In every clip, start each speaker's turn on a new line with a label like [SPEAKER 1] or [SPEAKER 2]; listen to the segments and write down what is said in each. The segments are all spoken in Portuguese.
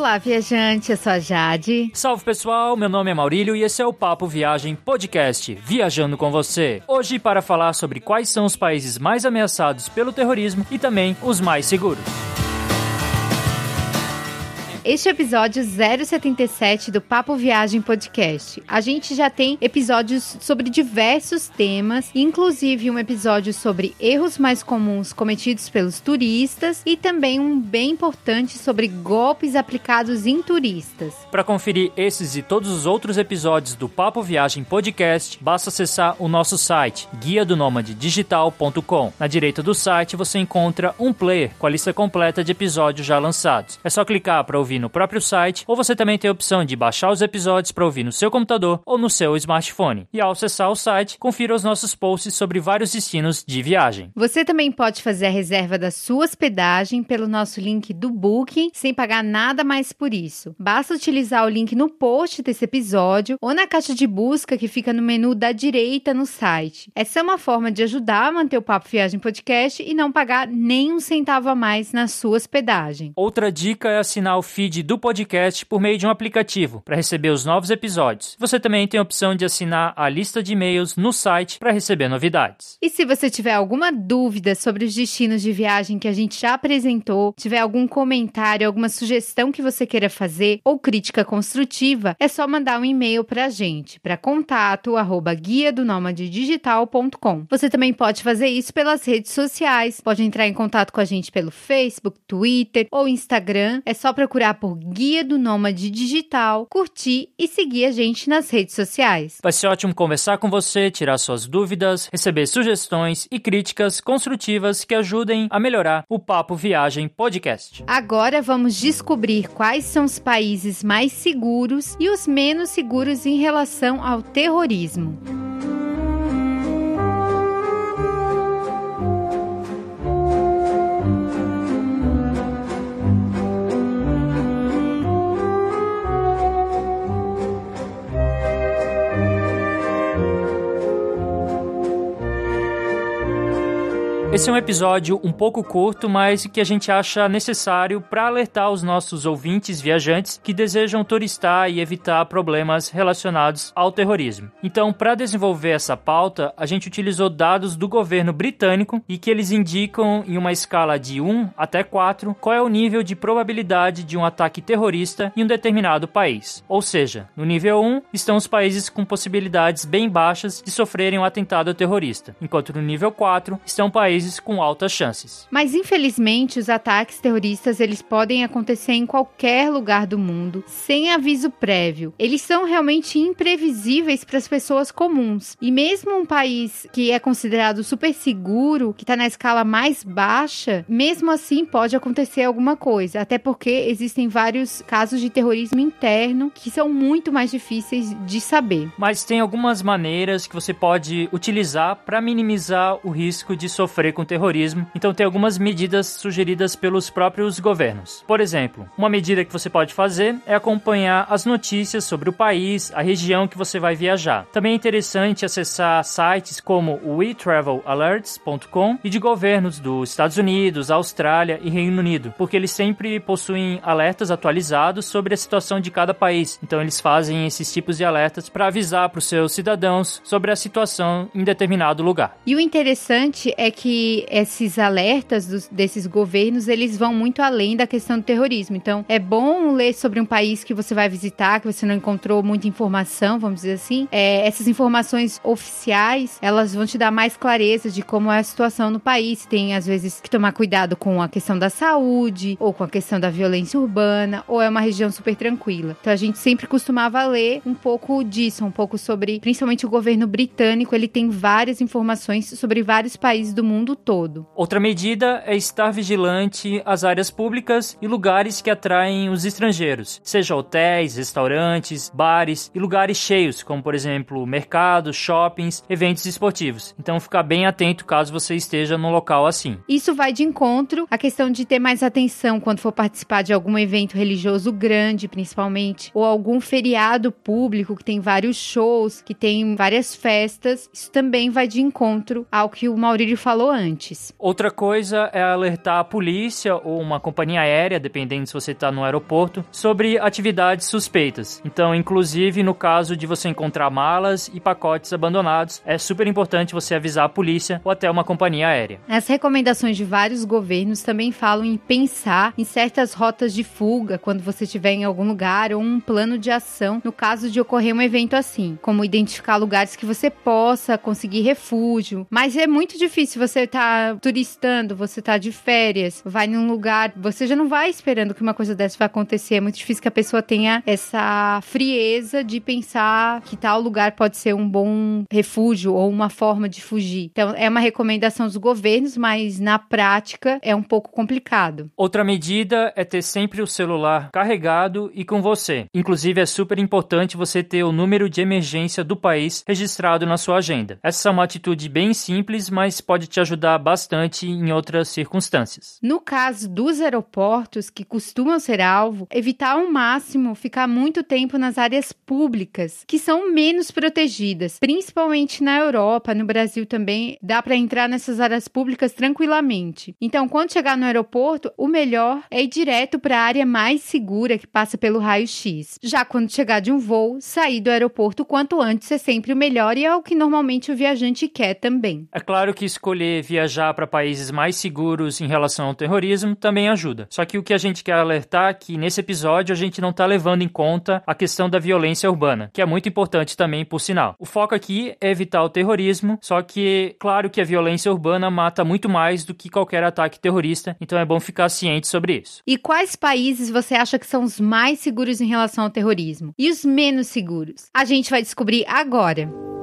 [SPEAKER 1] Olá, viajante, eu sou a Jade.
[SPEAKER 2] Salve pessoal, meu nome é Maurílio e esse é o Papo Viagem Podcast, viajando com você. Hoje para falar sobre quais são os países mais ameaçados pelo terrorismo e também os mais seguros.
[SPEAKER 1] Este é o episódio 077 do Papo Viagem Podcast. A gente já tem episódios sobre diversos temas, inclusive um episódio sobre erros mais comuns cometidos pelos turistas e também um bem importante sobre golpes aplicados em turistas.
[SPEAKER 2] Para conferir esses e todos os outros episódios do Papo Viagem Podcast, basta acessar o nosso site guia do digital.com. Na direita do site você encontra um player com a lista completa de episódios já lançados. É só clicar para ouvir ouvir no próprio site, ou você também tem a opção de baixar os episódios para ouvir no seu computador ou no seu smartphone. E ao acessar o site, confira os nossos posts sobre vários destinos de viagem.
[SPEAKER 1] Você também pode fazer a reserva da sua hospedagem pelo nosso link do Booking, sem pagar nada mais por isso. Basta utilizar o link no post desse episódio ou na caixa de busca que fica no menu da direita no site. Essa é uma forma de ajudar a manter o Papo Viagem Podcast e não pagar nem um centavo a mais na sua hospedagem.
[SPEAKER 2] Outra dica é assinar o feed do podcast por meio de um aplicativo para receber os novos episódios. Você também tem a opção de assinar a lista de e-mails no site para receber novidades.
[SPEAKER 1] E se você tiver alguma dúvida sobre os destinos de viagem que a gente já apresentou, tiver algum comentário, alguma sugestão que você queira fazer ou crítica construtiva, é só mandar um e-mail para a gente, para contato arroba guia do digital.com. Você também pode fazer isso pelas redes sociais, pode entrar em contato com a gente pelo Facebook, Twitter ou Instagram. É só procurar procurar por Guia do Nômade Digital, curtir e seguir a gente nas redes sociais.
[SPEAKER 2] Vai ser ótimo conversar com você, tirar suas dúvidas, receber sugestões e críticas construtivas que ajudem a melhorar o Papo Viagem Podcast.
[SPEAKER 1] Agora vamos descobrir quais são os países mais seguros e os menos seguros em relação ao terrorismo.
[SPEAKER 2] Esse é um episódio um pouco curto, mas que a gente acha necessário para alertar os nossos ouvintes viajantes que desejam turistar e evitar problemas relacionados ao terrorismo. Então, para desenvolver essa pauta, a gente utilizou dados do governo britânico e que eles indicam em uma escala de 1 até 4 qual é o nível de probabilidade de um ataque terrorista em um determinado país. Ou seja, no nível 1 estão os países com possibilidades bem baixas de sofrerem um atentado terrorista, enquanto no nível 4 estão países países com altas chances.
[SPEAKER 1] Mas infelizmente, os ataques terroristas eles podem acontecer em qualquer lugar do mundo, sem aviso prévio. Eles são realmente imprevisíveis para as pessoas comuns. E mesmo um país que é considerado super seguro, que está na escala mais baixa, mesmo assim pode acontecer alguma coisa, até porque existem vários casos de terrorismo interno que são muito mais difíceis de saber.
[SPEAKER 2] Mas tem algumas maneiras que você pode utilizar para minimizar o risco de sofrer com terrorismo, então tem algumas medidas sugeridas pelos próprios governos. Por exemplo, uma medida que você pode fazer é acompanhar as notícias sobre o país, a região que você vai viajar. Também é interessante acessar sites como o weTravelAlerts.com e de governos dos Estados Unidos, Austrália e Reino Unido, porque eles sempre possuem alertas atualizados sobre a situação de cada país. Então eles fazem esses tipos de alertas para avisar para os seus cidadãos sobre a situação em determinado lugar.
[SPEAKER 1] E o interessante é que esses alertas dos, desses governos, eles vão muito além da questão do terrorismo. Então, é bom ler sobre um país que você vai visitar, que você não encontrou muita informação, vamos dizer assim. É, essas informações oficiais, elas vão te dar mais clareza de como é a situação no país. Tem, às vezes, que tomar cuidado com a questão da saúde, ou com a questão da violência urbana, ou é uma região super tranquila. Então, a gente sempre costumava ler um pouco disso, um pouco sobre, principalmente o governo britânico, ele tem várias informações sobre vários países do mundo mundo todo.
[SPEAKER 2] Outra medida é estar vigilante às áreas públicas e lugares que atraem os estrangeiros, seja hotéis, restaurantes, bares e lugares cheios, como por exemplo mercados, shoppings, eventos esportivos. Então ficar bem atento caso você esteja num local assim.
[SPEAKER 1] Isso vai de encontro à questão de ter mais atenção quando for participar de algum evento religioso grande, principalmente, ou algum feriado público que tem vários shows, que tem várias festas. Isso também vai de encontro ao que o Maurílio falou antes antes.
[SPEAKER 2] Outra coisa é alertar a polícia ou uma companhia aérea, dependendo se você está no aeroporto, sobre atividades suspeitas. Então, inclusive no caso de você encontrar malas e pacotes abandonados, é super importante você avisar a polícia ou até uma companhia aérea.
[SPEAKER 1] As recomendações de vários governos também falam em pensar em certas rotas de fuga quando você estiver em algum lugar ou um plano de ação no caso de ocorrer um evento assim, como identificar lugares que você possa conseguir refúgio. Mas é muito difícil você estar tá turistando, você tá de férias, vai num lugar, você já não vai esperando que uma coisa dessa vai acontecer. É muito difícil que a pessoa tenha essa frieza de pensar que tal lugar pode ser um bom refúgio ou uma forma de fugir. Então, é uma recomendação dos governos, mas na prática é um pouco complicado.
[SPEAKER 2] Outra medida é ter sempre o celular carregado e com você. Inclusive, é super importante você ter o número de emergência do país registrado na sua agenda. Essa é uma atitude bem simples, mas pode te ajudar bastante em outras circunstâncias.
[SPEAKER 1] No caso dos aeroportos, que costumam ser alvo, evitar ao máximo ficar muito tempo nas áreas públicas, que são menos protegidas, principalmente na Europa, no Brasil também, dá para entrar nessas áreas públicas tranquilamente. Então, quando chegar no aeroporto, o melhor é ir direto para a área mais segura que passa pelo raio-x. Já quando chegar de um voo, sair do aeroporto quanto antes é sempre o melhor e é o que normalmente o viajante quer também.
[SPEAKER 2] É claro que escolher viajar para países mais seguros em relação ao terrorismo também ajuda. Só que o que a gente quer alertar é que nesse episódio a gente não está levando em conta a questão da violência urbana, que é muito importante também, por sinal. O foco aqui é evitar o terrorismo, só que claro que a violência urbana mata muito mais do que qualquer ataque terrorista, então é bom ficar ciente sobre isso.
[SPEAKER 1] E quais países você acha que são os mais seguros em relação ao terrorismo? E os menos seguros? A gente vai descobrir agora.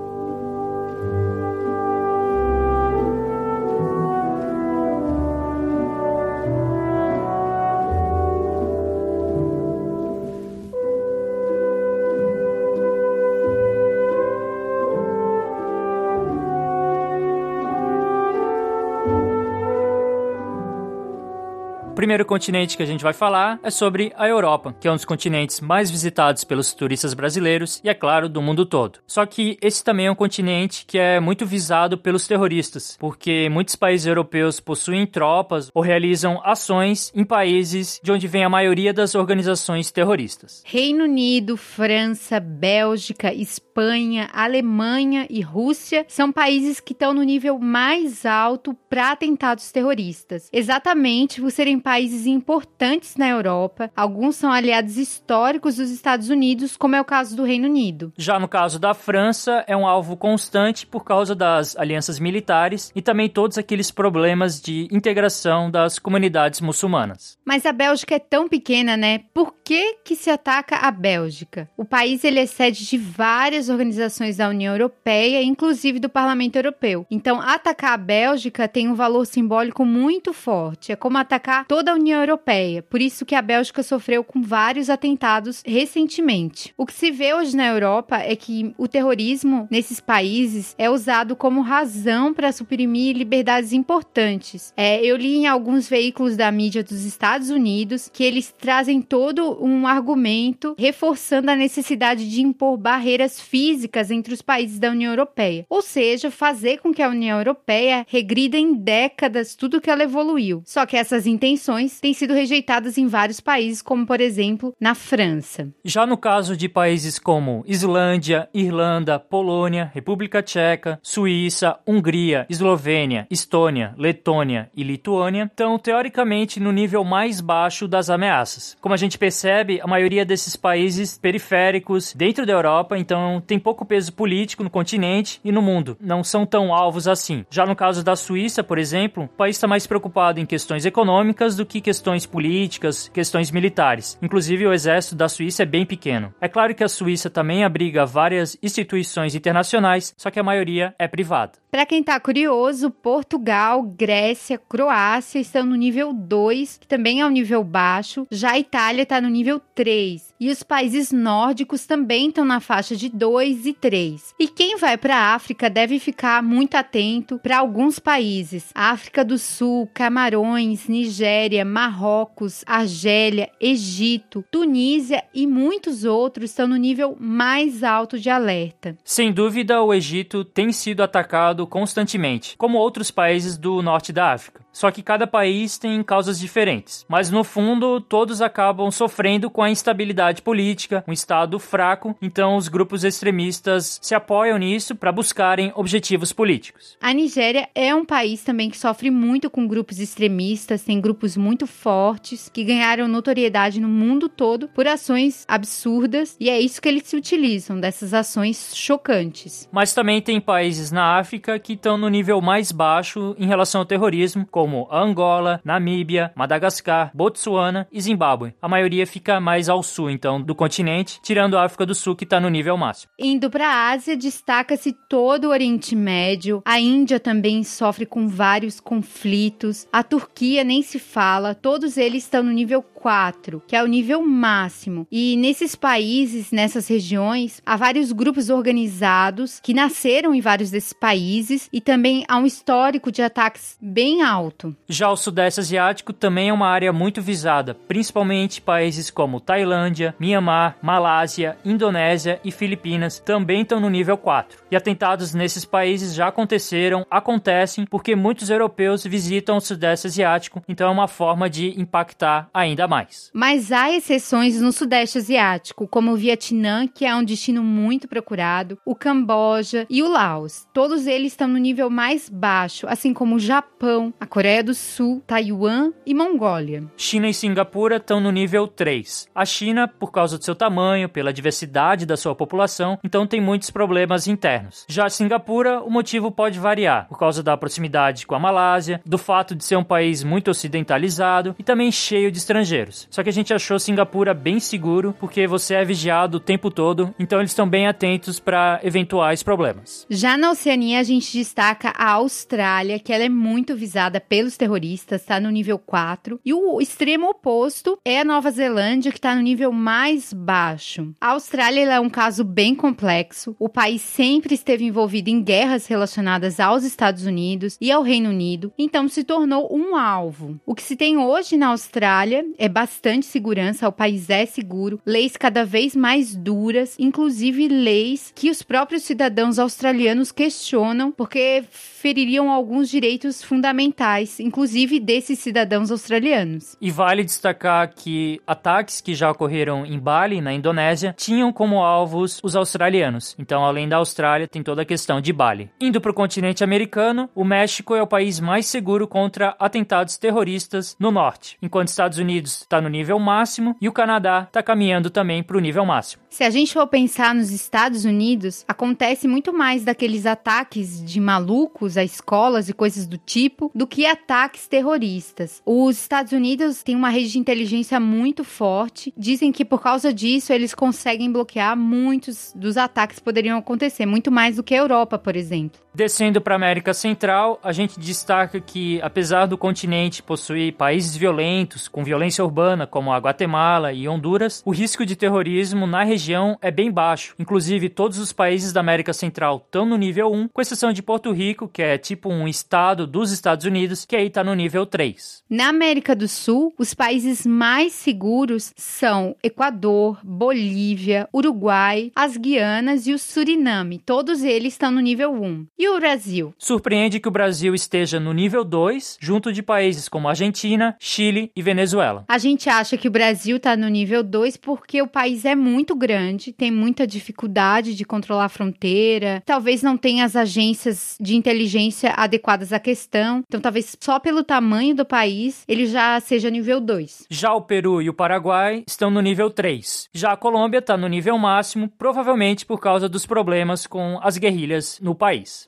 [SPEAKER 2] Primeiro continente que a gente vai falar é sobre a Europa, que é um dos continentes mais visitados pelos turistas brasileiros e, é claro, do mundo todo. Só que esse também é um continente que é muito visado pelos terroristas, porque muitos países europeus possuem tropas ou realizam ações em países de onde vem a maioria das organizações terroristas.
[SPEAKER 1] Reino Unido, França, Bélgica, Espanha, Alemanha e Rússia são países que estão no nível mais alto para atentados terroristas, exatamente por serem países importantes na Europa, alguns são aliados históricos dos Estados Unidos, como é o caso do Reino Unido.
[SPEAKER 2] Já no caso da França, é um alvo constante por causa das alianças militares e também todos aqueles problemas de integração das comunidades muçulmanas.
[SPEAKER 1] Mas a Bélgica é tão pequena, né? Por que que se ataca a Bélgica? O país ele é sede de várias organizações da União Europeia, inclusive do Parlamento Europeu. Então, atacar a Bélgica tem um valor simbólico muito forte. É como atacar toda a União Europeia. Por isso que a Bélgica sofreu com vários atentados recentemente. O que se vê hoje na Europa é que o terrorismo nesses países é usado como razão para suprimir liberdades importantes. É, eu li em alguns veículos da mídia dos Estados Unidos que eles trazem todo um argumento reforçando a necessidade de impor barreiras físicas entre os países da União Europeia, ou seja, fazer com que a União Europeia regrida em décadas tudo que ela evoluiu. Só que essas intenções têm sido rejeitadas em vários países, como por exemplo na França.
[SPEAKER 2] Já no caso de países como Islândia, Irlanda, Polônia, República Tcheca, Suíça, Hungria, Eslovênia, Estônia, Letônia e Lituânia, estão teoricamente no nível mais baixo das ameaças. Como a gente percebe, a maioria desses países periféricos dentro da Europa, então tem pouco peso político no continente e no mundo. Não são tão alvos assim. Já no caso da Suíça, por exemplo, o país está mais preocupado em questões econômicas do que questões políticas, questões militares. Inclusive, o exército da Suíça é bem pequeno. É claro que a Suíça também abriga várias instituições internacionais, só que a maioria é privada.
[SPEAKER 1] Para quem está curioso, Portugal, Grécia, Croácia estão no nível 2, que também é um nível baixo. Já a Itália está no nível 3. E os países nórdicos também estão na faixa de 2 e 3. E quem vai para a África deve ficar muito atento para alguns países: África do Sul, Camarões, Nigéria, Marrocos, Argélia, Egito, Tunísia e muitos outros estão no nível mais alto de alerta.
[SPEAKER 2] Sem dúvida, o Egito tem sido atacado constantemente, como outros países do norte da África. Só que cada país tem causas diferentes. Mas no fundo, todos acabam sofrendo com a instabilidade política, um Estado fraco, então os grupos extremistas se apoiam nisso para buscarem objetivos políticos.
[SPEAKER 1] A Nigéria é um país também que sofre muito com grupos extremistas, tem grupos muito fortes que ganharam notoriedade no mundo todo por ações absurdas e é isso que eles se utilizam dessas ações chocantes.
[SPEAKER 2] Mas também tem países na África que estão no nível mais baixo em relação ao terrorismo, como Angola, Namíbia, Madagascar, Botsuana e Zimbábue. A maioria fica mais ao sul, então, do continente, tirando a África do Sul, que está no nível máximo.
[SPEAKER 1] Indo para a Ásia, destaca-se todo o Oriente Médio. A Índia também sofre com vários conflitos. A Turquia nem se fala. Todos eles estão no nível 4, que é o nível máximo. E nesses países, nessas regiões, há vários grupos organizados que nasceram em vários desses países e também há um histórico de ataques bem alto.
[SPEAKER 2] Já o Sudeste Asiático também é uma área muito visada, principalmente países como Tailândia, Myanmar, Malásia, Indonésia e Filipinas também estão no nível 4. E atentados nesses países já aconteceram, acontecem porque muitos europeus visitam o Sudeste Asiático, então é uma forma de impactar ainda mais.
[SPEAKER 1] Mas há exceções no Sudeste Asiático, como o Vietnã, que é um destino muito procurado, o Camboja e o Laos. Todos eles estão no nível mais baixo, assim como o Japão, a Coreia do Sul, Taiwan e Mongólia.
[SPEAKER 2] China e Singapura estão no nível 3. A China, por causa do seu tamanho, pela diversidade da sua população, então tem muitos problemas internos. Já Singapura, o motivo pode variar, por causa da proximidade com a Malásia, do fato de ser um país muito ocidentalizado e também cheio de estrangeiros. Só que a gente achou Singapura bem seguro, porque você é vigiado o tempo todo, então eles estão bem atentos para eventuais problemas.
[SPEAKER 1] Já na Oceania, a gente destaca a Austrália, que ela é muito visada pelos terroristas, está no nível 4, e o extremo oposto é a Nova Zelândia, que está no nível mais baixo. A Austrália é um caso bem complexo. O país sempre esteve envolvido em guerras relacionadas aos Estados Unidos e ao Reino Unido, então se tornou um alvo. O que se tem hoje na Austrália é bastante segurança, o país é seguro, leis cada vez mais duras, inclusive leis que os próprios cidadãos australianos questionam porque feririam alguns direitos fundamentais, inclusive desses cidadãos australianos.
[SPEAKER 2] E vale destacar que ataques que já ocorreram em Bali, na Indonésia, tinham como alvos os australianos. Então, além da Austrália, tem toda a questão de Bali. Indo para o continente americano, o México é o país mais seguro contra atentados terroristas no norte, enquanto Estados Unidos está no nível máximo e o Canadá está caminhando também para o nível máximo.
[SPEAKER 1] Se a gente for pensar nos Estados Unidos, acontece muito mais daqueles ataques de malucos a escolas e coisas do tipo do que ataques terroristas. Os Estados Unidos têm uma rede de inteligência muito forte. Dizem que por causa disso eles conseguem bloquear muitos dos ataques que poderiam acontecer, muito mais do que a Europa, por exemplo.
[SPEAKER 2] Descendo para a América Central, a gente destaca que, apesar do continente possuir países violentos, com violência urbana, como a Guatemala e Honduras, o risco de terrorismo na região é bem baixo. Inclusive, todos os países da América Central estão no nível 1, com exceção de Porto Rico, que é tipo um estado dos Estados Unidos, que aí está no nível 3.
[SPEAKER 1] Na América do Sul, os países mais seguros são Equador, Bolívia, Uruguai, as Guianas e o Suriname. Todos eles estão no nível 1. E o Brasil?
[SPEAKER 2] Surpreende que o Brasil esteja no nível 2, junto de países como Argentina, Chile e Venezuela.
[SPEAKER 1] A gente acha que o Brasil está no nível 2 porque o país é muito grande, tem muita dificuldade de controlar a fronteira, talvez não tenha as agências de inteligência adequadas à questão. Então, talvez só pelo tamanho do país ele já seja nível 2.
[SPEAKER 2] Já o Peru e o Paraguai estão no nível 3. Já a Colômbia está no nível máximo, provavelmente por causa dos problemas com as guerrilhas no país.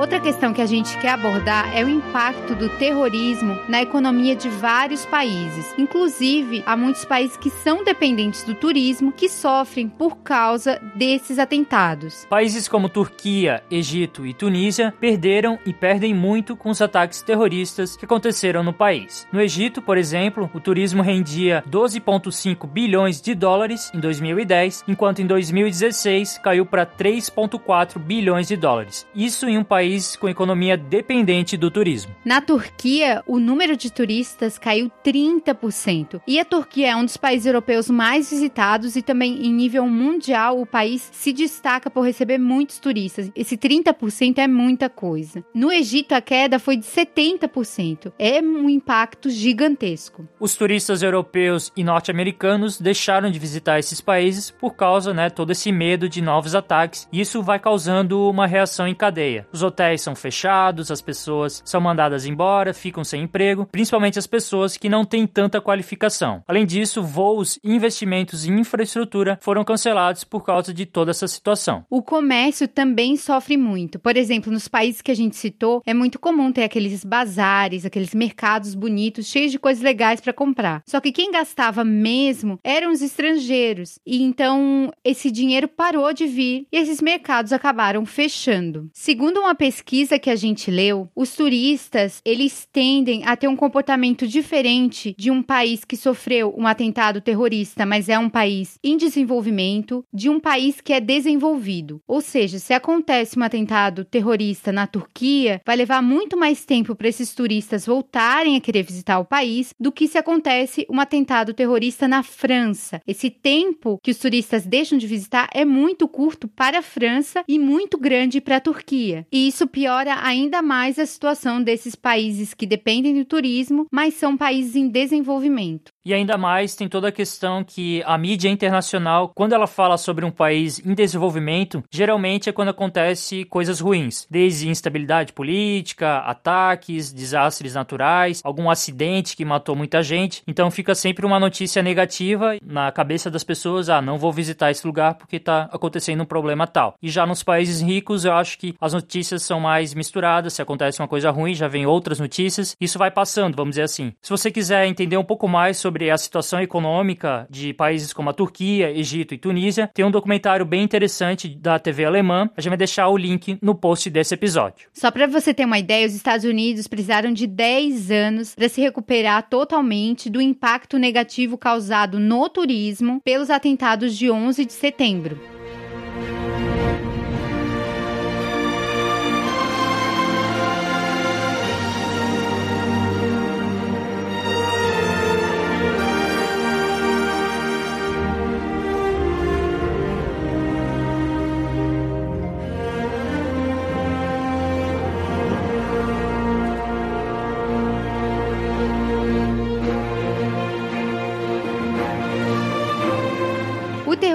[SPEAKER 1] Outra questão que a gente quer abordar é o impacto do terrorismo na economia de vários países. Inclusive, há muitos países que são dependentes do turismo que sofrem por causa desses atentados.
[SPEAKER 2] Países como Turquia, Egito e Tunísia perderam e perdem muito com os ataques terroristas que aconteceram no país. No Egito, por exemplo, o turismo rendia 12,5 bilhões de dólares em 2010, enquanto em 2016 caiu para 3,4 bilhões de dólares. Isso em um país com economia dependente do turismo.
[SPEAKER 1] Na Turquia, o número de turistas caiu 30%. E a Turquia é um dos países europeus mais visitados e também em nível mundial o país se destaca por receber muitos turistas. Esse 30% é muita coisa. No Egito a queda foi de 70%. É um impacto gigantesco.
[SPEAKER 2] Os turistas europeus e norte-americanos deixaram de visitar esses países por causa, né, todo esse medo de novos ataques. E isso vai causando uma reação em cadeia. Os hotéis são fechados, as pessoas são mandadas embora, ficam sem emprego, principalmente as pessoas que não têm tanta qualificação. Além disso, voos e investimentos em infraestrutura foram cancelados por causa de toda essa situação.
[SPEAKER 1] O comércio também sofre muito. Por exemplo, nos países que a gente citou, é muito comum ter aqueles bazares, aqueles mercados bonitos, cheios de coisas legais para comprar. Só que quem gastava mesmo eram os estrangeiros. E então esse dinheiro parou de vir e esses mercados acabaram fechando. Segundo uma pesquisa que a gente leu, os turistas, eles tendem a ter um comportamento diferente de um país que sofreu um atentado terrorista, mas é um país em desenvolvimento, de um país que é desenvolvido. Ou seja, se acontece um atentado terrorista na Turquia, vai levar muito mais tempo para esses turistas voltarem a querer visitar o país do que se acontece um atentado terrorista na França. Esse tempo que os turistas deixam de visitar é muito curto para a França e muito grande para a Turquia. E isso piora ainda mais a situação desses países que dependem do turismo, mas são países em desenvolvimento.
[SPEAKER 2] E ainda mais tem toda a questão que a mídia internacional, quando ela fala sobre um país em desenvolvimento, geralmente é quando acontece coisas ruins, desde instabilidade política, ataques, desastres naturais, algum acidente que matou muita gente. Então fica sempre uma notícia negativa na cabeça das pessoas, ah, não vou visitar esse lugar porque está acontecendo um problema tal. E já nos países ricos, eu acho que as notícias são mais misturadas, se acontece uma coisa ruim, já vem outras notícias. Isso vai passando, vamos dizer assim. Se você quiser entender um pouco mais sobre a situação econômica de países como a Turquia, Egito e Tunísia, tem um documentário bem interessante da TV alemã. A gente vai deixar o link no post desse episódio.
[SPEAKER 1] Só para você ter uma ideia, os Estados Unidos precisaram de 10 anos para se recuperar totalmente do impacto negativo causado no turismo pelos atentados de 11 de setembro.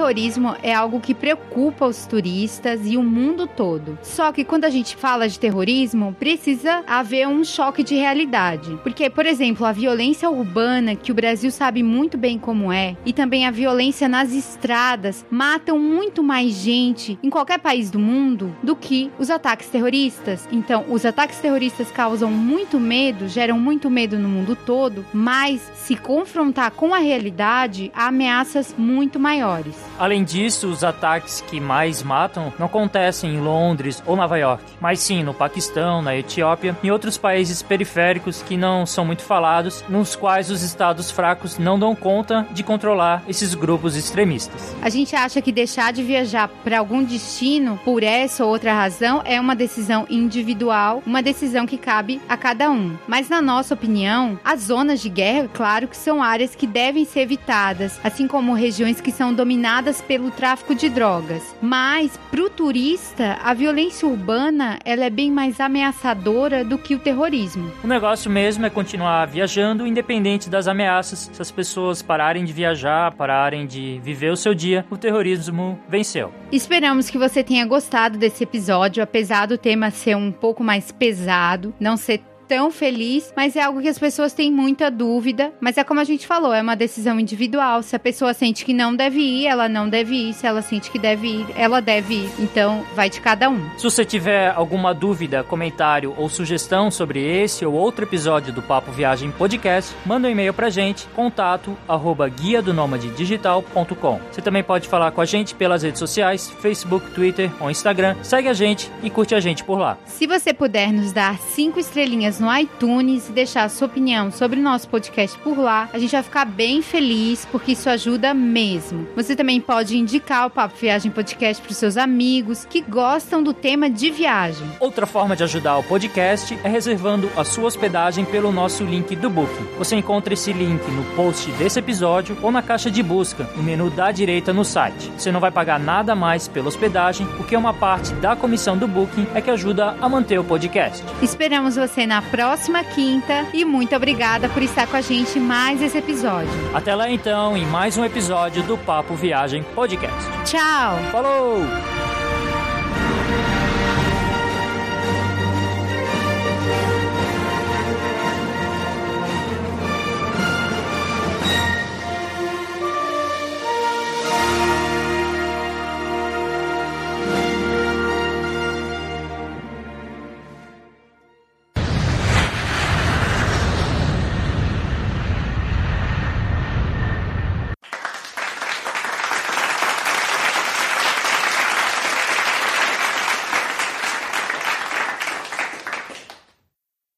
[SPEAKER 1] Terrorismo é algo que preocupa os turistas e o mundo todo. Só que quando a gente fala de terrorismo, precisa haver um choque de realidade. Porque, por exemplo, a violência urbana, que o Brasil sabe muito bem como é, e também a violência nas estradas, matam muito mais gente em qualquer país do mundo do que os ataques terroristas. Então, os ataques terroristas causam muito medo, geram muito medo no mundo todo, mas se confrontar com a realidade, há ameaças muito maiores.
[SPEAKER 2] Além disso, os ataques que mais matam não acontecem em Londres ou Nova York, mas sim no Paquistão, na Etiópia e outros países periféricos que não são muito falados, nos quais os estados fracos não dão conta de controlar esses grupos extremistas.
[SPEAKER 1] A gente acha que deixar de viajar para algum destino por essa ou outra razão é uma decisão individual, uma decisão que cabe a cada um. Mas na nossa opinião, as zonas de guerra, claro que são áreas que devem ser evitadas, assim como regiões que são dominadas pelo tráfico de drogas. Mas para o turista, a violência urbana ela é bem mais ameaçadora do que o terrorismo.
[SPEAKER 2] O negócio mesmo é continuar viajando, independente das ameaças. Se as pessoas pararem de viajar, pararem de viver o seu dia, o terrorismo venceu.
[SPEAKER 1] Esperamos que você tenha gostado desse episódio, apesar do tema ser um pouco mais pesado, não ser tão feliz, mas é algo que as pessoas têm muita dúvida. Mas é como a gente falou, é uma decisão individual. Se a pessoa sente que não deve ir, ela não deve ir. Se ela sente que deve ir, ela deve ir. Então, vai de cada um.
[SPEAKER 2] Se você tiver alguma dúvida, comentário ou sugestão sobre esse ou outro episódio do Papo Viagem Podcast, manda um e-mail pra gente, contato arroba guia do digital.com. Você também pode falar com a gente pelas redes sociais, Facebook, Twitter ou Instagram. Segue a gente e curte a gente por lá.
[SPEAKER 1] Se você puder nos dar cinco estrelinhas no iTunes e deixar a sua opinião sobre o nosso podcast por lá, a gente vai ficar bem feliz, porque isso ajuda mesmo. Você também pode indicar o Papo Viagem Podcast para os seus amigos que gostam do tema de viagem.
[SPEAKER 2] Outra forma de ajudar o podcast é reservando a sua hospedagem pelo nosso link do Booking. Você encontra esse link no post desse episódio ou na caixa de busca, no menu da direita no site. Você não vai pagar nada mais pela hospedagem, porque uma parte da comissão do Booking é que ajuda a manter o podcast.
[SPEAKER 1] Esperamos você na próxima quinta e muito obrigada por estar com a gente em mais esse episódio.
[SPEAKER 2] Até lá então, em mais um episódio do Papo Viagem Podcast.
[SPEAKER 1] Tchau!
[SPEAKER 2] Falou!